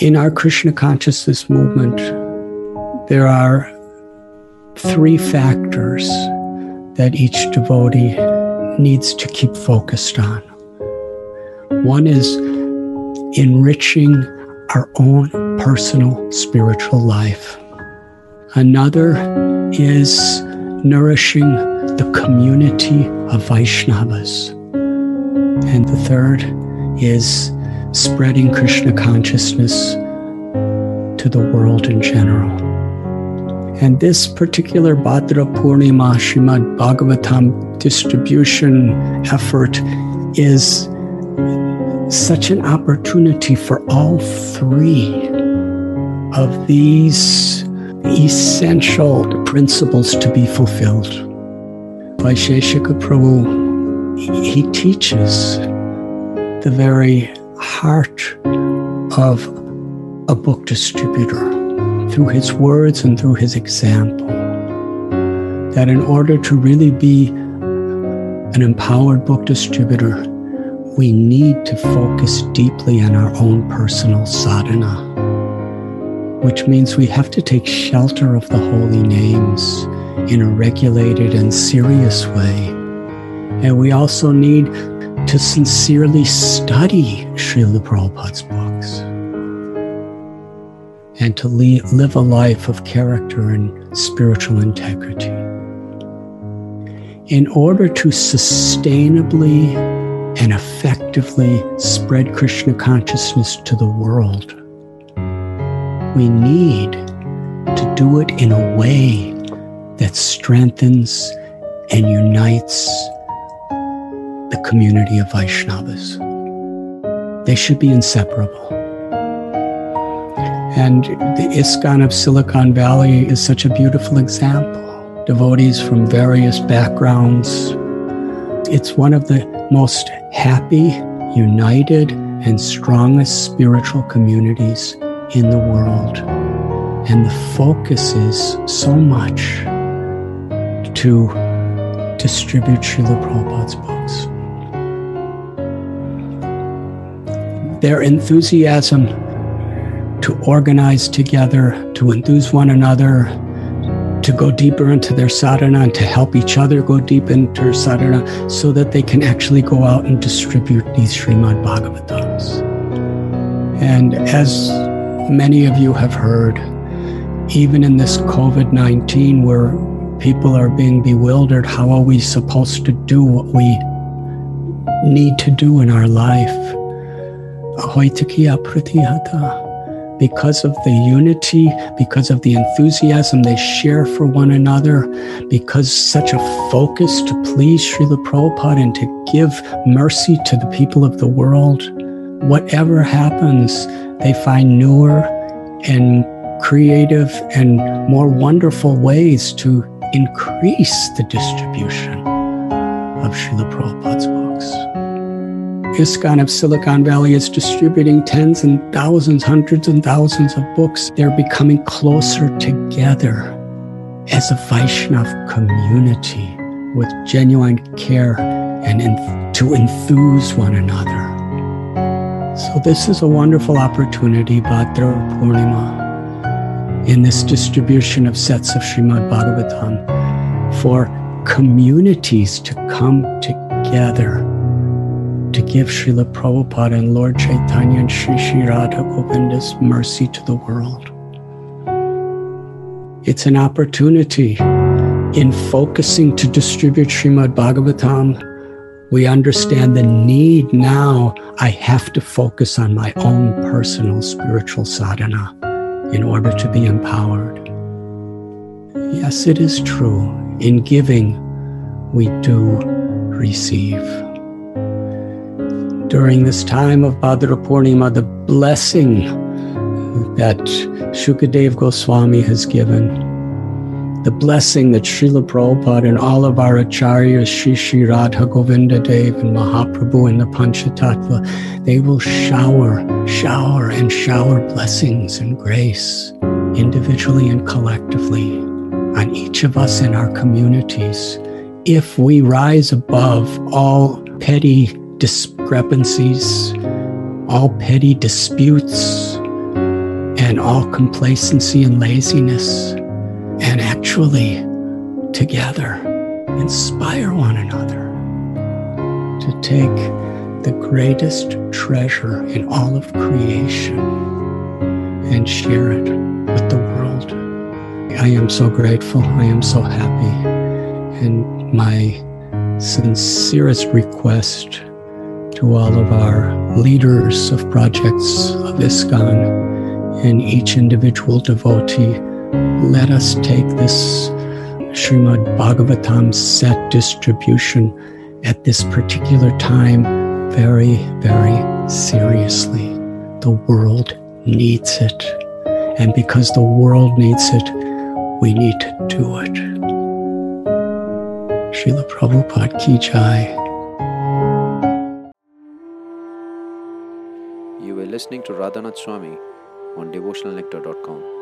In our Krishna consciousness movement, there are three factors that each devotee needs to keep focused on. One is enriching our own personal spiritual life. Another is nourishing the community of Vaishnavas. And the third is spreading Krishna consciousness to the world in general. And this particular Bhadra Purnima Srimad Bhagavatam distribution effort is such an opportunity for all three of these essential principles to be fulfilled. Vaisheshika Prabhu, he teaches the very heart of a book distributor through his words and through his example. That in order to really be an empowered book distributor, we need to focus deeply on our own personal sadhana, which means we have to take shelter of the holy names in a regulated and serious way. And we also need to sincerely study Srila Prabhupada's books and to live a life of character and spiritual integrity. In order to sustainably and effectively spread Krishna consciousness to the world, we need to do it in a way that strengthens and unites the community of Vaishnavas. They should be inseparable. And the ISKCON of Silicon Valley is such a beautiful example. Devotees from various backgrounds. It's one of the most happy, united, and strongest spiritual communities in the world. And the focus is so much to distribute Srila Prabhupada's books. Their enthusiasm to organize together, to enthuse one another, to go deeper into their sadhana and to help each other go deep into sadhana so that they can actually go out and distribute these Srimad Bhagavatams. And as many of you have heard, even in this COVID 19 where people are being bewildered, how are we supposed to do what we need to do in our life? Because of the unity, because of the enthusiasm they share for one another, because such a focus to please Srila Prabhupada and to give mercy to the people of the world, whatever happens, they find newer and creative and more wonderful ways to increase the distribution of Srila Prabhupada's books. ISKCON of Silicon Valley is distributing tens and thousands, hundreds and thousands of books. They're becoming closer together as a Vaishnav community with genuine care and in, to enthuse one another. So, this is a wonderful opportunity, Bhadra Purnima, in this distribution of sets of Srimad Bhagavatam for communities to come together to give Srila Prabhupada and Lord Chaitanya and Sri Sri Radha Govinda's mercy to the world. It's an opportunity in focusing to distribute Srimad Bhagavatam. We understand the need now. I have to focus on my own personal spiritual sadhana in order to be empowered. Yes, it is true. In giving, we do receive during this time of Bhadra Purnima, the blessing that Shukadev Goswami has given, the blessing that Srila Prabhupada and all of our acharyas, Sri Sri Radha Govinda Dev and Mahaprabhu and the Panchatattva, they will shower, shower, and shower blessings and grace individually and collectively on each of us in our communities. If we rise above all petty discriminations discrepancies, all petty disputes, and all complacency and laziness, and actually together inspire one another to take the greatest treasure in all of creation and share it with the world. I am so grateful. I am so happy. And my sincerest request to all of our leaders of projects of ISKCON and each individual devotee, let us take this Srimad Bhagavatam set distribution at this particular time very, very seriously. The world needs it. And because the world needs it, we need to do it. Srila Prabhupada Ki Jai. Listening to Radhanath Swami on devotionalnectar.com.